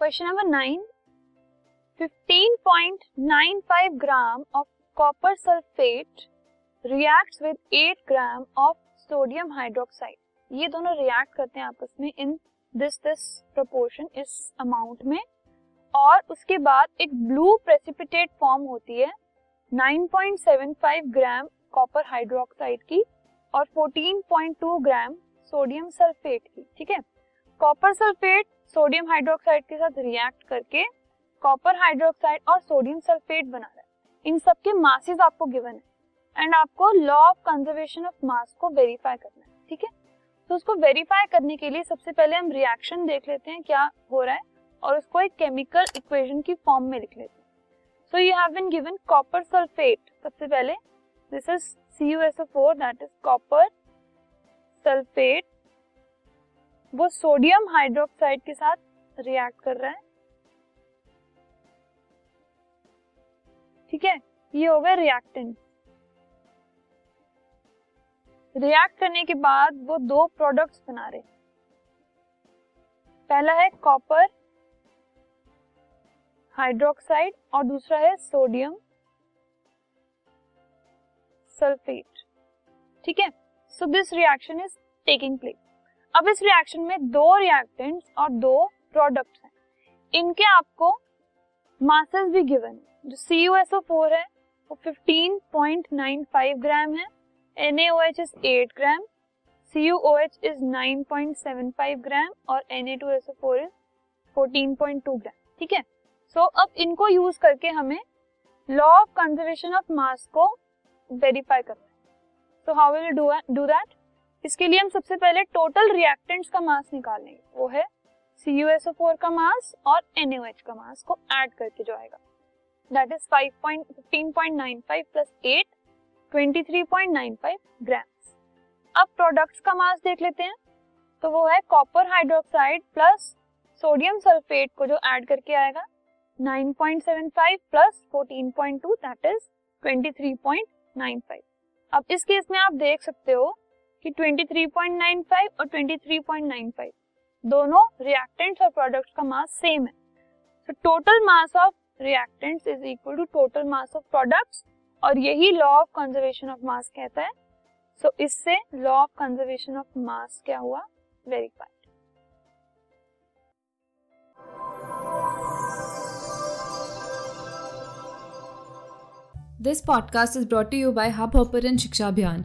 Question number nine 15.95 gram of copper sulphate reacts with 8 gram of sodium hydroxide ये दोनों react करते हैं आपस में इन दिस दिस प्रोपोर्शन इस अमाउंट में। और उसके बाद एक ब्लू प्रेसिपिटेट फॉर्म होती है 9.75 ग्राम कॉपर हाइड्रोक्साइड की और 14.2 ग्राम सोडियम सल्फेट की, ठीक है? कॉपर सल्फेट सोडियम हाइड्रोक्साइड के साथ रिएक्ट करके कॉपर हाइड्रोक्साइड और सोडियम सल्फेट बना रहा है। इन सबके मासेस आपको गिवन है। एंड आपको law of conservation of mass को वेरीफाई करना है, ठीक है? तो उसको वेरीफाई करने के लिए सबसे पहले हम रिएक्शन देख लेते हैं क्या हो रहा है और उसको एक केमिकल इक्वेशन की फॉर्म में लिख लेते हैं। So you have been given copper sulphate सबसे पहले this is CuSO4 that is copper sulphate वो सोडियम हाइड्रोक्साइड के साथ रिएक्ट कर रहा है। ठीक है, ये हो गए रिएक्टेंट रिएक्ट करने के बाद वो दो प्रोडक्ट्स बना रहे पहला है कॉपर हाइड्रोक्साइड और दूसरा है सोडियम सल्फेट ठीक है so this reaction is taking place अब इस रिएक्शन में दो रिएक्टेंट्स और दो प्रोडक्ट्स हैं। इनके आपको मासेस भी गिवन है। जो फोर है, वो 15.95 ग्राम है। NaOH is 8 gram CuOH is 9.75 gram और Na2SO4 इज़ 14.2 ग्राम ठीक है? सो अब इनको यूज़ करके हमें law of conservation of mass को वेरीफाई करना है। So how will do do that इसके लिए हम सबसे पहले टोटल रिएक्टेंट्स का मास निकालेंगे। वो है CuSO4 का मास और NaOH का मास को ऐड करके जो आएगा। दैट इज़ 5.15.95 प्लस 8 23.95 ग्राम्स अब प्रोडक्ट्स का मास देख लेते हैं। तो वो है copper hydroxide plus sodium sulphate को जो ऐड करके आएगा। 9.75 प्लस 14.2 दैट इज़ 23.95 अब इस केस में आप देख सकते हो कि 23.95 और 23.95 दोनों रिएक्टेंट्स और प्रोडक्ट्स का मास सेम है। तो total mass of reactants is equal to total mass of products और यही law of conservation of mass कहता है। सो so, इससे लॉ ऑफ़ कंजर्वेशन ऑफ़ मास क्या हुआ? Verified this podcast is brought you by Hubhopper शिक्षा अभियान